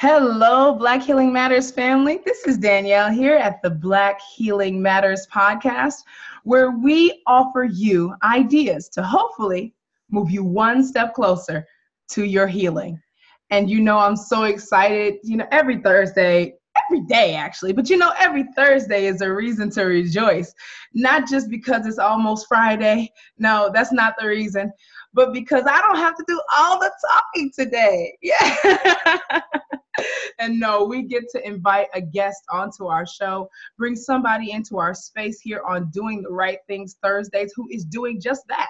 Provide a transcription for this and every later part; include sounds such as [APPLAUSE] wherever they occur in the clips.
Hello, Black Healing Matters family. This is Danielle here at the Black Healing Matters podcast, where we offer you ideas to hopefully move you one step closer to your healing. And you know, I'm so excited. You know, every Thursday, every day actually, but you know, every Thursday is a reason to rejoice. Not just because it's almost Friday. No, that's not the reason, but because I don't have to do all the talking today. Yeah. [LAUGHS] and no, we get to invite a guest onto our show, bring somebody into our space here on Doing the Right Things Thursdays who is doing just that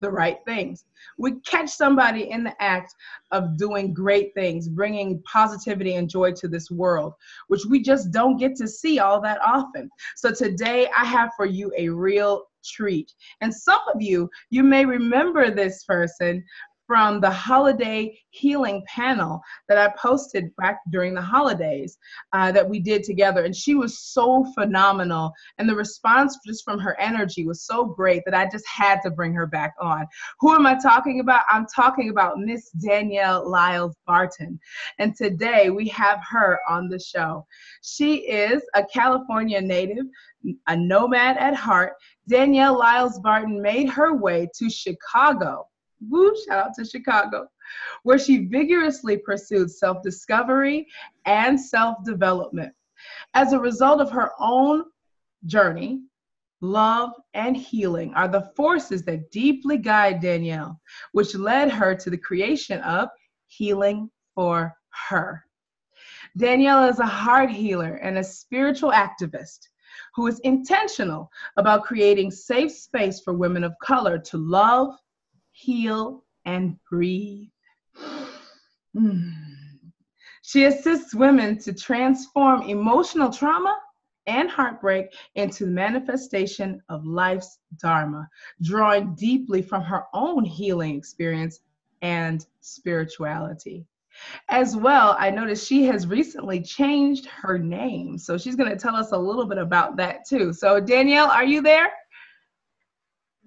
the right things. We catch somebody in the act of doing great things, bringing positivity and joy to this world, which we just don't get to see all that often. So today I have for you a real treat. And some of you, you may remember this person from the holiday healing panel that I posted back during the holidays uh, that we did together. And she was so phenomenal. And the response just from her energy was so great that I just had to bring her back on. Who am I talking about? I'm talking about Miss Danielle Lyles Barton. And today we have her on the show. She is a California native, a nomad at heart. Danielle Lyles Barton made her way to Chicago Woo, shout out to Chicago, where she vigorously pursued self discovery and self development. As a result of her own journey, love, and healing are the forces that deeply guide Danielle, which led her to the creation of Healing for Her. Danielle is a heart healer and a spiritual activist who is intentional about creating safe space for women of color to love, heal, and breathe. Mm. She assists women to transform emotional trauma and heartbreak into the manifestation of life's dharma, drawing deeply from her own healing experience and spirituality. As well, I noticed she has recently changed her name. So she's going to tell us a little bit about that too. So, Danielle, are you there?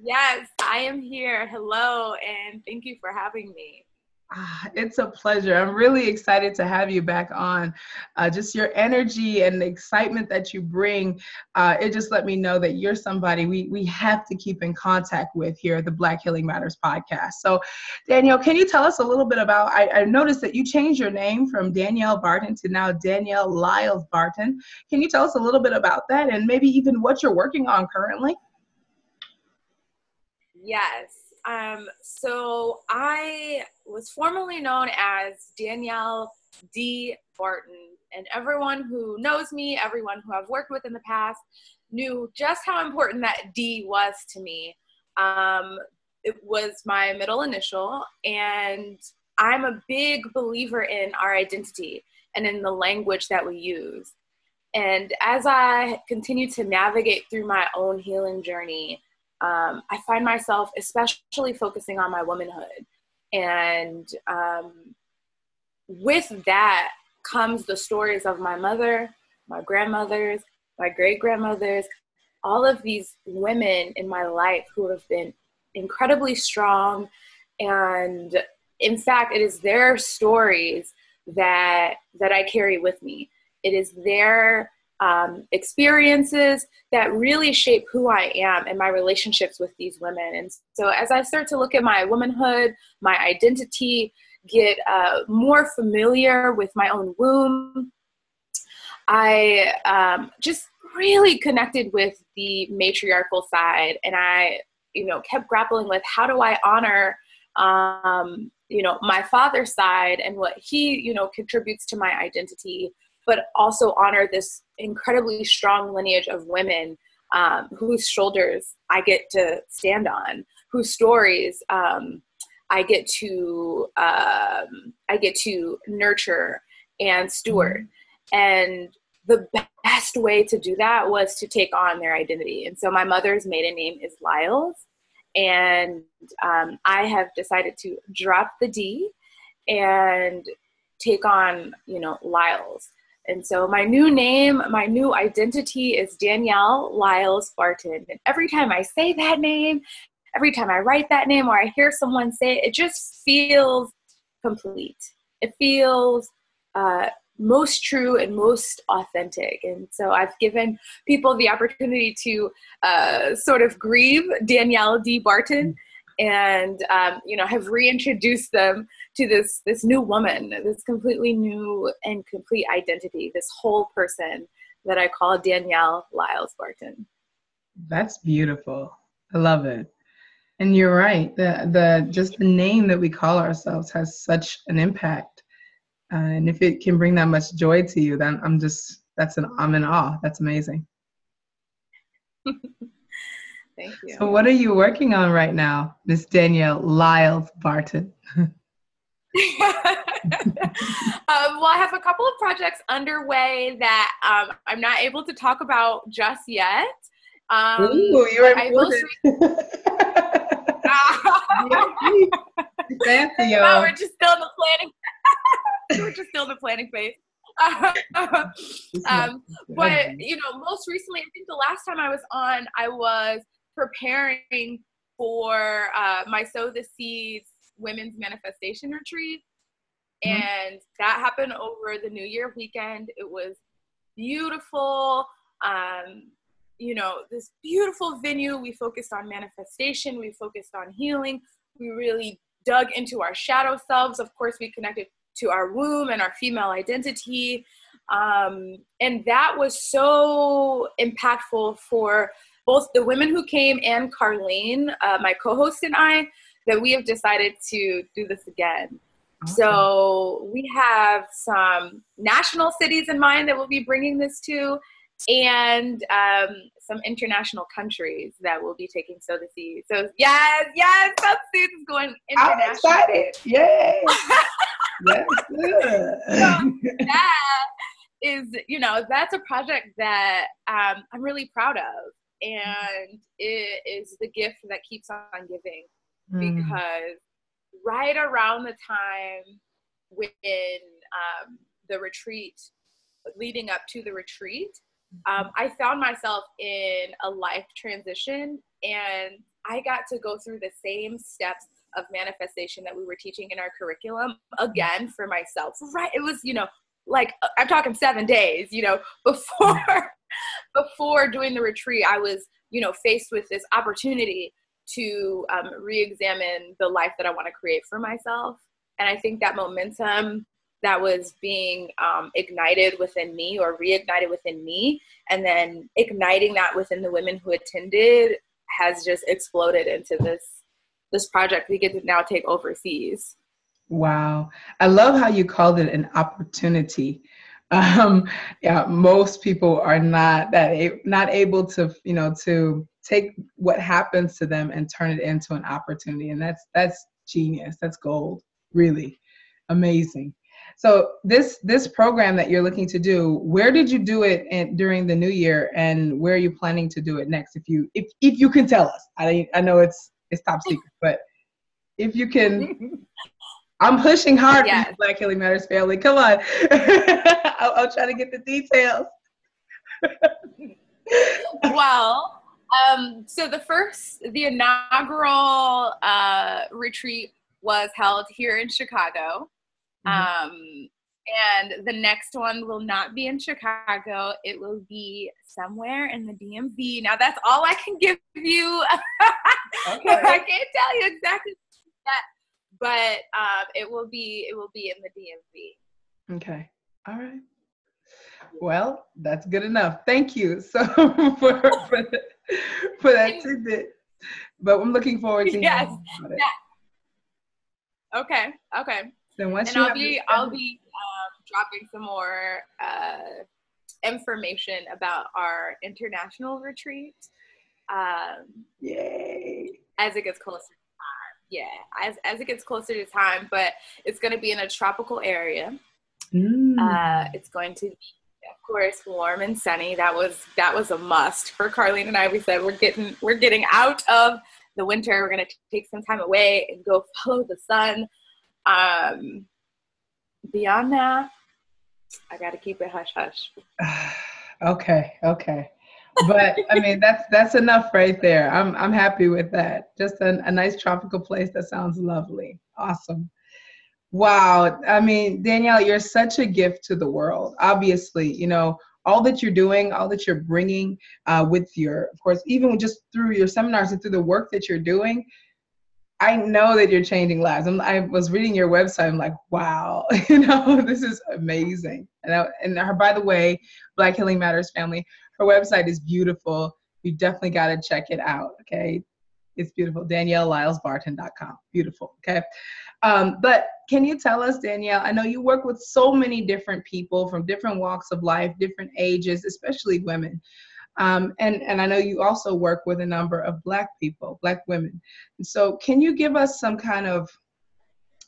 Yes, I am here. Hello, and thank you for having me. Ah, it's a pleasure. I'm really excited to have you back on. Uh, just your energy and the excitement that you bring, uh, it just let me know that you're somebody we, we have to keep in contact with here at the Black Healing Matters podcast. So, Danielle, can you tell us a little bit about? I, I noticed that you changed your name from Danielle Barton to now Danielle Lyles Barton. Can you tell us a little bit about that and maybe even what you're working on currently? Yes. Um, so I was formerly known as Danielle D. Barton, and everyone who knows me, everyone who I've worked with in the past, knew just how important that D was to me. Um, it was my middle initial, and I'm a big believer in our identity and in the language that we use. And as I continue to navigate through my own healing journey, um, I find myself especially focusing on my womanhood. And um, with that comes the stories of my mother, my grandmothers, my great grandmothers, all of these women in my life who have been incredibly strong. And in fact, it is their stories that that I carry with me. It is their um, experiences that really shape who I am and my relationships with these women. And so, as I start to look at my womanhood, my identity, get uh, more familiar with my own womb, I um, just really connected with the matriarchal side, and I, you know, kept grappling with how do I honor um, you know my father's side and what he you know contributes to my identity but also honor this incredibly strong lineage of women um, whose shoulders I get to stand on, whose stories um, I get to um, I get to nurture and steward. Mm-hmm. And the best way to do that was to take on their identity. And so my mother's maiden name is Lyles, and um, I have decided to drop the D and take on you know Lyles. And so my new name, my new identity is Danielle Lyles Barton. And every time I say that name, every time I write that name or I hear someone say it, it just feels complete. It feels uh, most true and most authentic. And so I've given people the opportunity to uh, sort of grieve Danielle D. Barton and um, you know have reintroduced them to this this new woman, this completely new and complete identity, this whole person that I call Danielle Lyles Barton. That's beautiful. I love it. And you're right. The the just the name that we call ourselves has such an impact. Uh, and if it can bring that much joy to you, then I'm just that's an I'm in awe. That's amazing. [LAUGHS] Thank you. So what are you working on right now, Miss Danielle Lyles Barton? [LAUGHS] um, well, I have a couple of projects underway that um, I'm not able to talk about just yet. Um, Ooh, you're important. Fancy, [LAUGHS] [LAUGHS] y'all. We're just still in the planning. [LAUGHS] we're just still in the planning phase. um, but you know, most recently, I think the last time I was on, I was preparing for uh, my Sow the Seeds Women's Manifestation Retreat, mm-hmm. and that happened over the New Year weekend. It was beautiful. Um, you know, this beautiful venue. We focused on manifestation, we focused on healing, we really dug into our shadow selves. Of course, we connected to our womb and our female identity. Um, and that was so impactful for both the women who came and Carlene, uh, my co host, and I, that we have decided to do this again. Awesome. So we have some national cities in mind that we'll be bringing this to, and um, some international countries that we'll be taking Sow the Seed. So yes, yes, the Seed is going international. I'm excited! Yay! [LAUGHS] that's good. so that is, you know, that's a project that um, I'm really proud of, and it is the gift that keeps on giving mm. because right around the time when um, the retreat leading up to the retreat um, I found myself in a life transition and I got to go through the same steps of manifestation that we were teaching in our curriculum again for myself. Right. It was, you know, like I'm talking seven days, you know, [LAUGHS] before before doing the retreat, I was, you know, faced with this opportunity to um, re-examine the life that I want to create for myself. And I think that momentum that was being um, ignited within me or reignited within me and then igniting that within the women who attended has just exploded into this this project we get to now take overseas. Wow. I love how you called it an opportunity um, yeah most people are not that a- not able to you know to take what happens to them and turn it into an opportunity. And that's that's genius. That's gold. Really amazing. So this this program that you're looking to do, where did you do it in, during the new year, and where are you planning to do it next? If you if if you can tell us, I I know it's it's top secret, but if you can. [LAUGHS] I'm pushing hard yes. for Black Healing Matters family. Come on. I'll, I'll try to get the details. [LAUGHS] well, um, so the first, the inaugural uh, retreat was held here in Chicago. Mm-hmm. Um, and the next one will not be in Chicago. It will be somewhere in the DMV. Now that's all I can give you. [LAUGHS] okay. I can't tell you exactly but um, it will be it will be in the DMV. Okay. All right. Well, that's good enough. Thank you so [LAUGHS] for for, the, for that tidbit. But I'm looking forward to yes. Yeah. Okay. Okay. Then once and I'll be I'll be um, dropping some more uh, information about our international retreat. Um, Yay! As it gets closer yeah, as as it gets closer to time, but it's going to be in a tropical area. Mm. Uh, it's going to be of course warm and sunny that was that was a must for carlene and i we said we're getting we're getting out of the winter we're going to take some time away and go [LAUGHS] follow the sun um, beyond that, I got to keep it hush hush. [SIGHS] okay, okay. But I mean that's that's enough right there. I'm I'm happy with that. Just a, a nice tropical place that sounds lovely. Awesome. Wow. I mean, Danielle, you're such a gift to the world. Obviously, you know, all that you're doing, all that you're bringing uh, with your, of course, even just through your seminars and through the work that you're doing, I know that you're changing lives. I'm, i was reading your website. I'm like, wow, [LAUGHS] you know, this is amazing. And, I, and her, by the way, Black Healing Matters family, her website is beautiful. You definitely got to check it out. Okay, it's beautiful. DanielleLylesBarton.com. Beautiful. Okay. Um, but can you tell us, Danielle? I know you work with so many different people from different walks of life, different ages, especially women. Um, and, and I know you also work with a number of Black people, Black women. And so, can you give us some kind of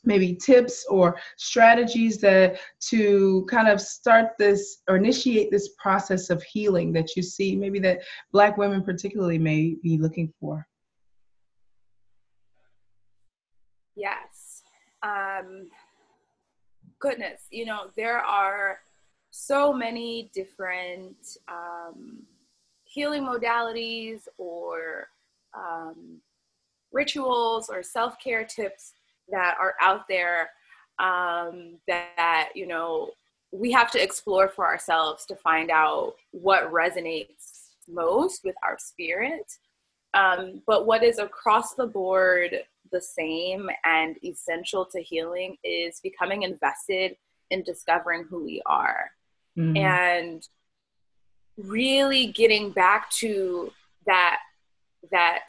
maybe tips or strategies that to kind of start this or initiate this process of healing that you see maybe that black women particularly may be looking for? Yes. Um goodness you know there are so many different um healing modalities or um, rituals or self-care tips that are out there um, that you know we have to explore for ourselves to find out what resonates most with our spirit um, but what is across the board the same and essential to healing is becoming invested in discovering who we are mm-hmm. and really getting back to that that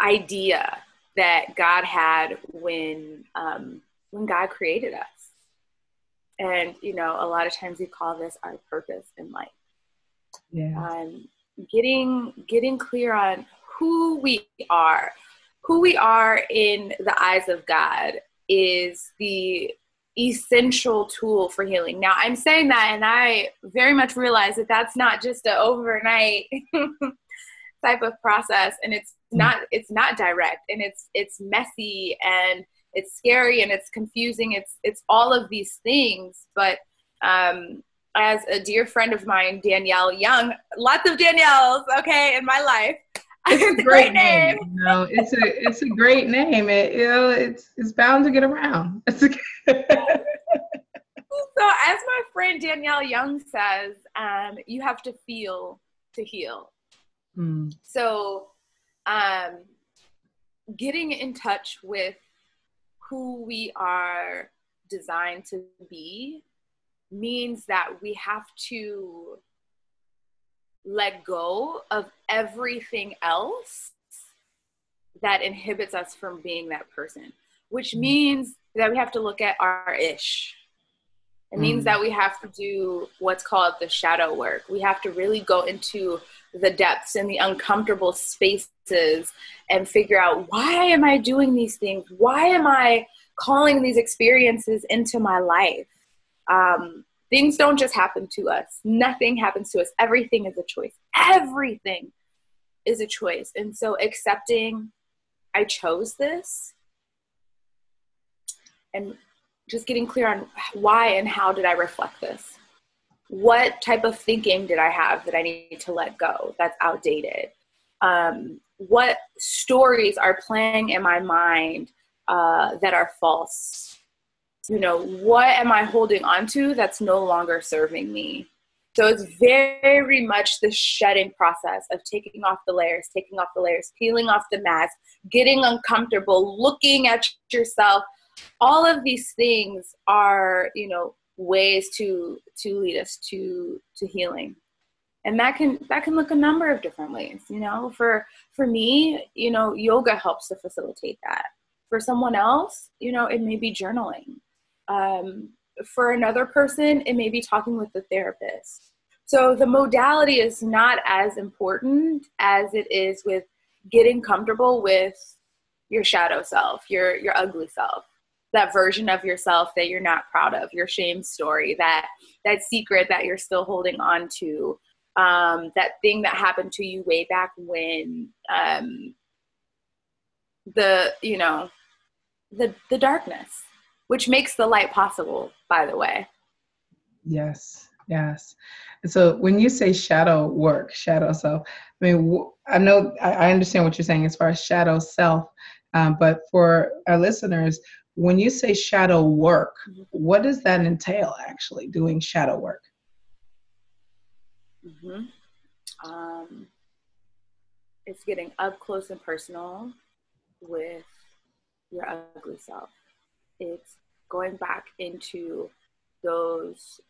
idea that God had when um, when God created us. And you know, a lot of times we call this our purpose in life. Yeah. Um, getting getting clear on who we are, who we are in the eyes of God is the essential tool for healing. Now, I'm saying that, and I very much realize that that's not just an overnight [LAUGHS] type of process, and it's mm. not it's not direct, and it's it's messy, and it's scary, and it's confusing. It's it's all of these things, but um, as a dear friend of mine, Danielle Young, lots of Danielles, okay, in my life. [LAUGHS] It's a great, name. name. You know, it's a it's a great name. It you know it's it's bound to get around. [LAUGHS] so as my friend Danielle Young says, um, you have to feel to heal. Mm. So um, getting in touch with who we are designed to be means that we have to let go of everything else that inhibits us from being that person, which mm. means that we have to look at our ish. It means mm. that we have to do what's called the shadow work. We have to really go into the depths and the uncomfortable spaces and figure out why am I doing these things? Why am I calling these experiences into my life? Um, Things don't just happen to us. Nothing happens to us. Everything is a choice. Everything is a choice. And so accepting I chose this and just getting clear on why and how did I reflect this? What type of thinking did I have that I need to let go that's outdated? Um, what stories are playing in my mind uh, that are false? you know, what am I holding on to that's no longer serving me? So it's very much the shedding process of taking off the layers, taking off the layers, peeling off the mask, getting uncomfortable, looking at yourself. All of these things are, you know, ways to to lead us to to healing. And that can that can look a number of different ways, you know. For for me, you know, yoga helps to facilitate that. For someone else, you know, it may be journaling um, for another person, it may be talking with the therapist. So the modality is not as important as it is with getting comfortable with your shadow self, your your ugly self, that version of yourself that you're not proud of, your shame story, that that secret that you're still holding on to, um, that thing that happened to you way back when, um, the you know, the the darkness which makes the light possible, by the way. Yes, yes. So when you say shadow work, shadow self, I mean, I know I understand what you're saying as far as shadow self, um, but for our listeners, when you say shadow work, Mhm. what does that entail actually, doing shadow work? hmm Um, it's getting up close and personal with your ugly self. It's going back into those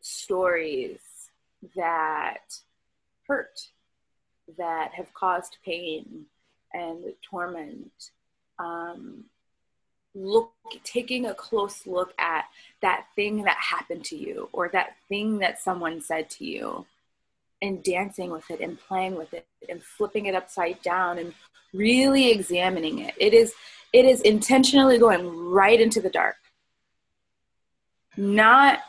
stories that hurt, that have caused pain and torment. Um, look, taking a close look at that thing that happened to you or that thing that someone said to you and dancing with it and playing with it and flipping it upside down and really examining it. It is it is intentionally going right into the dark. Not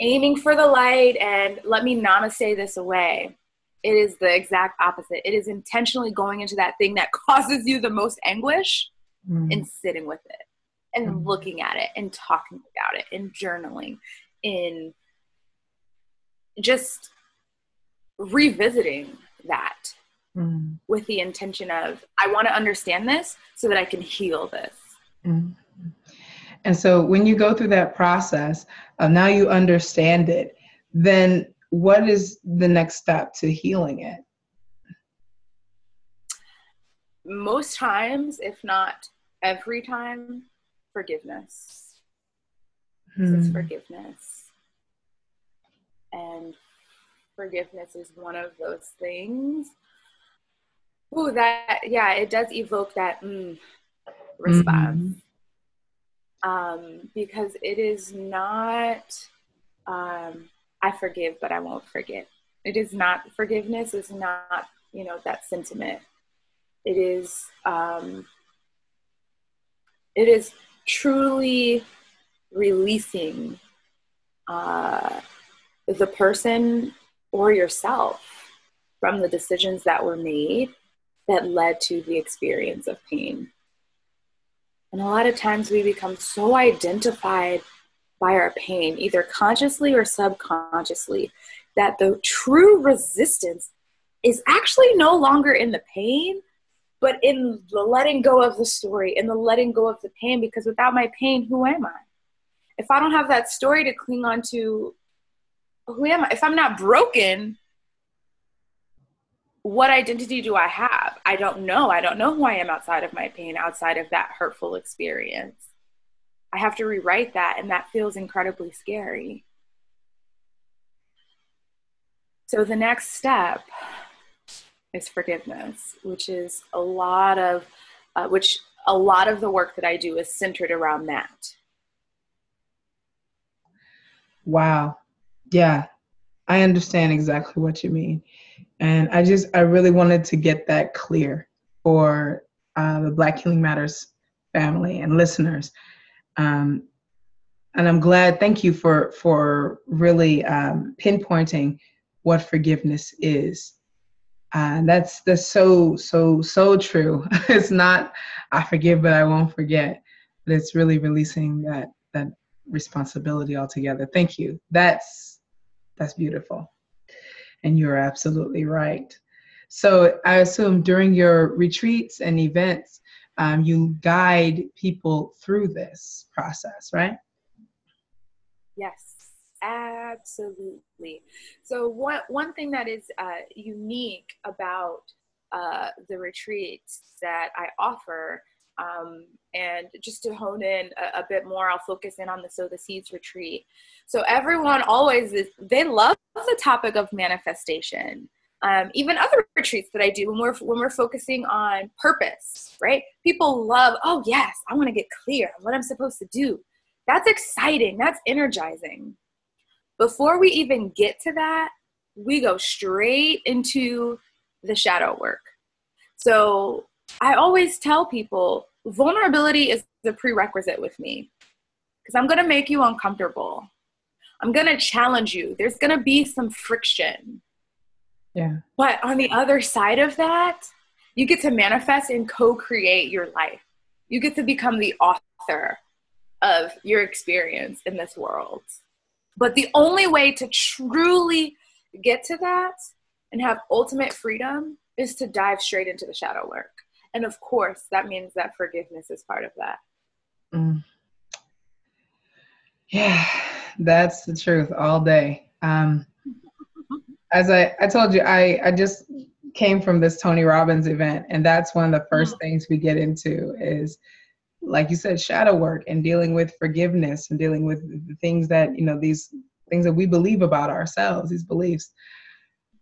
aiming for the light and let me namaste this away. It is the exact opposite. It is intentionally going into that thing that [LAUGHS] causes you the most anguish Mm. and sitting with it and Mhm. looking at it and talking about it and journaling in just revisiting that Mm. with the intention of I want to understand this so that I can heal this. Mm. And so when you go through that process of now you understand it, then what is the next step to healing it? Most times, if not every time, forgiveness. It's Hmm. forgiveness. And forgiveness is one of those things. Ooh, that yeah, it does evoke that mm, response. Um, because it is not um, I forgive, but I won't forget. It is not forgiveness is not, you know, that sentiment. It is um, it is truly releasing uh, the person or yourself from the decisions that were made that led to the experience of pain. And a lot of times we become so identified by our pain, either consciously or subconsciously, that the true resistance is actually no longer in the pain, but in the letting go of the story, in the letting go of the pain, because without my pain, who am I? If I don't have that story to cling on to, who am I? If I'm not broken, what identity do I have? I don't know. I don't know who I am outside of my pain, outside of that hurtful experience. I have to rewrite that, and that feels incredibly scary. So the next step is forgiveness, which is a lot of, uh, which a lot of the work that I do is centered around that. Wow. Yeah, I understand exactly what you mean. And I just, I really wanted to get that clear for uh, the Black Healing Matters family and listeners. Um, and I'm glad, thank you for, for really um, pinpointing what forgiveness is. Uh, that's that's so so so true. [LAUGHS] it's not I forgive but I won't forget, but it's really releasing that that responsibility altogether. Thank you. That's that's beautiful. And you're absolutely right. So I assume during your retreats and events, um, you guide people through this process, right? Yes, absolutely. So one one thing that is uh, unique about uh, the retreats that I offer, um, and just to hone in a, a, bit more, I'll focus in on the Sow the Seeds retreat. So everyone always is they love the topic of manifestation. Um, even other retreats that I do when we're when we're focusing on purpose, right? People love, oh yes, I want to get clear on what I'm supposed to do. That's exciting. That's energizing. Before we even get to that, we go straight into the shadow work. So I always tell people vulnerability is the prerequisite with me because I'm going to make you uncomfortable. I'm going to challenge you. There's going to be some friction. Yeah. But on the other side of that, you get to manifest and co create your life. You get to become the author of your experience in this world. But the only way to truly get to that and have ultimate freedom is to dive straight into the shadow work. And of course, that means that forgiveness is part of that. Mm. Yeah, that's the truth all day. Um, [LAUGHS] as I, I told you, I, I just came from this Tony Robbins event, and that's one of the first mm-hmm. things we get into is, like you said, shadow work and dealing with forgiveness and dealing with the things that you know these things that we believe about ourselves, these beliefs,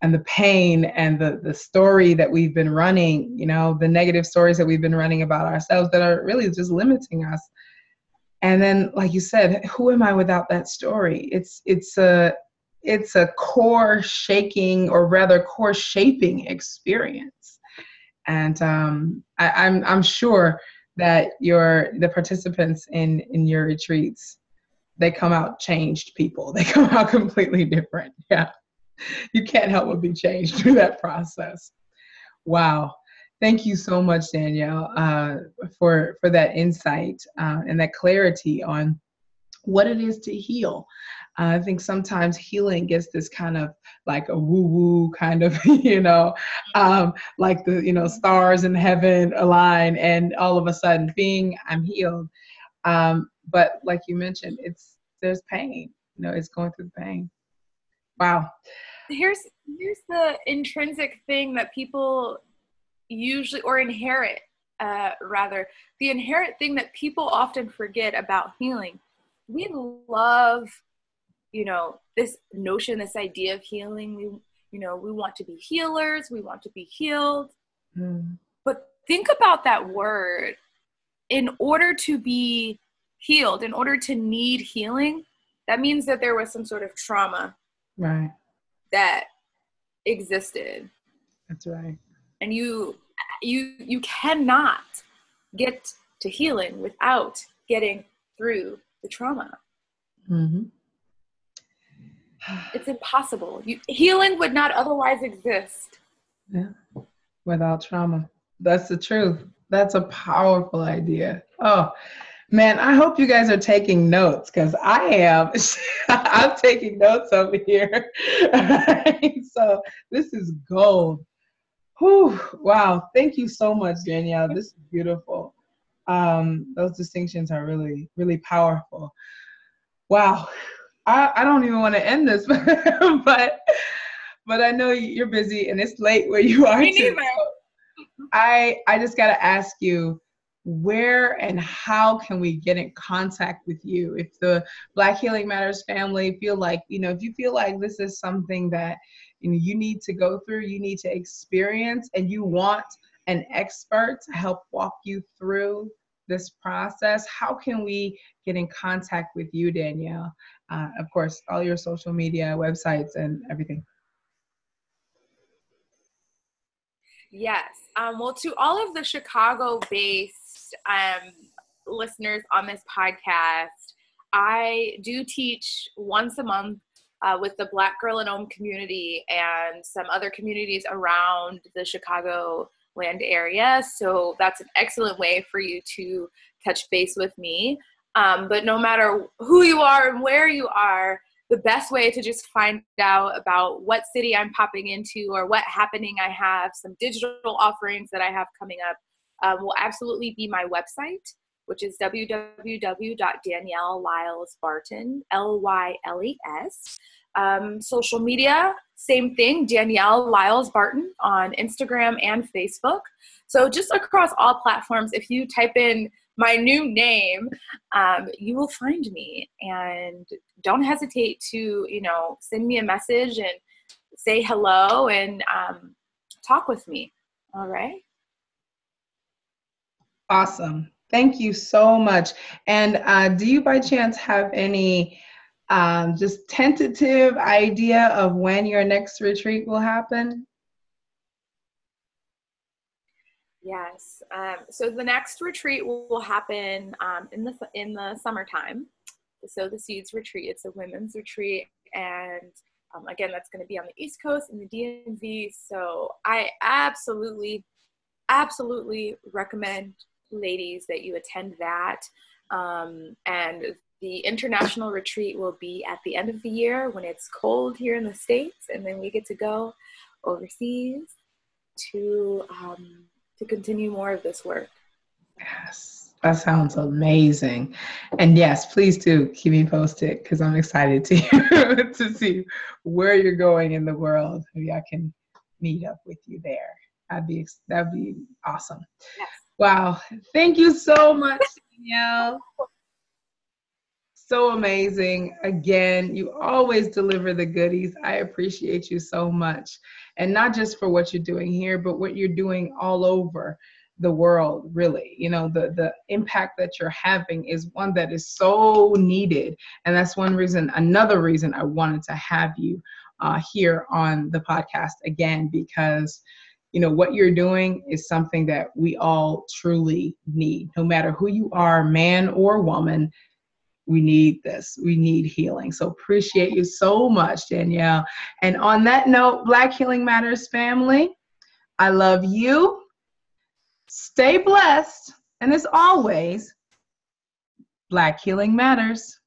and the pain and the the story that we've been running, you know, the negative stories that we've been running about ourselves that are really just limiting us. And then, like you said, who am I without that story? It's it's a it's a core shaking or rather core shaping experience and um, I, I'm, I'm sure that your the participants in in your retreats they come out changed people. [LAUGHS] They come out completely different. [LAUGHS] Yeah. You can't help but be changed [LAUGHS] through that process. Wow. Thank you so much danielle uh, for for that insight uh, and that clarity on what it is to heal I think sometimes healing gets this kind of like a woo woo kind of, [LAUGHS] you know, um, like the, you know, stars in heaven align and all of a sudden being I'm healed. Um, but like you mentioned, it's, there's pain, you know, it's going through pain. Wow. Here's, here's the intrinsic thing that people usually, or inherit uh, rather, the inherent thing that people often forget about healing. We love you know this notion this idea of healing. We you know we want to be healers. We want to be healed. Mm. but think about that word. In order to be healed in order to need healing that means that there was some sort of trauma right. that existed. That's right. And you you you cannot get to healing without getting through the trauma mm-hmm. [SIGHS] It's impossible. You, healing would not otherwise exist. Yeah, without trauma. That's the truth. That's a powerful idea. Oh, man, I hope you guys are taking notes because I am. [LAUGHS] I'm taking notes over here. [LAUGHS] so this is gold. Whew, wow. Thank you so much, Danielle. This is beautiful. Um, those distinctions are really, really powerful. Wow. I, I don't even want to end this, [LAUGHS] but but I know you're busy and it's late where you are. Me too. I I just got to ask you where and how can we get in contact with you if the black healing matters family feel like you know if you feel like this is something that you know you need to go through you need to experience and you want an expert to help walk you through this process how can we get in contact with you danielle uh, of course, all your social media, websites, and everything. Yes. Um, well, to all of the Chicago based um, listeners on this podcast, I do teach once a month uh, with the Black Girl in Om community and some other communities around the Chicago land area. So that's an excellent way for you to touch base with me. Um, but no matter who you are and where you are, the best way to just find out about what city I'm popping into or what happening I have, some digital offerings that I have coming up, um, will absolutely be my website, which is www.daniellelylesbarton, L-Y-L-E-S. Um, social media, same thing, Danielle Lyles Barton on Instagram and Facebook. So just across all platforms, if you type in my new name, um, you will find me. And don't hesitate to, you know, send me a message and say hello and um, talk with me. All right. Awesome. Thank you so much. And uh, do you by chance have any um, just tentative idea of when your next retreat will happen? Yes. Um, so the next retreat will, happen um, in the in the summertime. Sow the Seeds retreat. It's a women's retreat, and um, again, that's going to be on the East Coast in the DMV. So I absolutely, absolutely recommend ladies that you attend that. Um, and the international retreat will be at the end of the year when it's cold here in the states, and then we get to go overseas to um, to continue more of this work. Yes. That sounds amazing. And yes, please do keep me posted because I'm excited to [LAUGHS] to see where you're going in the world. Maybe I can meet up with you there. That'd be that'd be awesome. Yes. Wow. Thank you so much, Danielle. [LAUGHS] So amazing. Again, you always deliver the goodies. I appreciate you so much. And not just for what you're doing here, but what you're doing all over the world really you know the the impact that you're having is one that is so needed and that's one reason another reason i wanted to have you uh, here on the podcast again because you know what you're doing is something that we all truly need no matter who you are man or woman we need this we need healing so appreciate you so much danielle and on that note black healing matters family i love you Stay blessed. And as always, Black Healing Matters.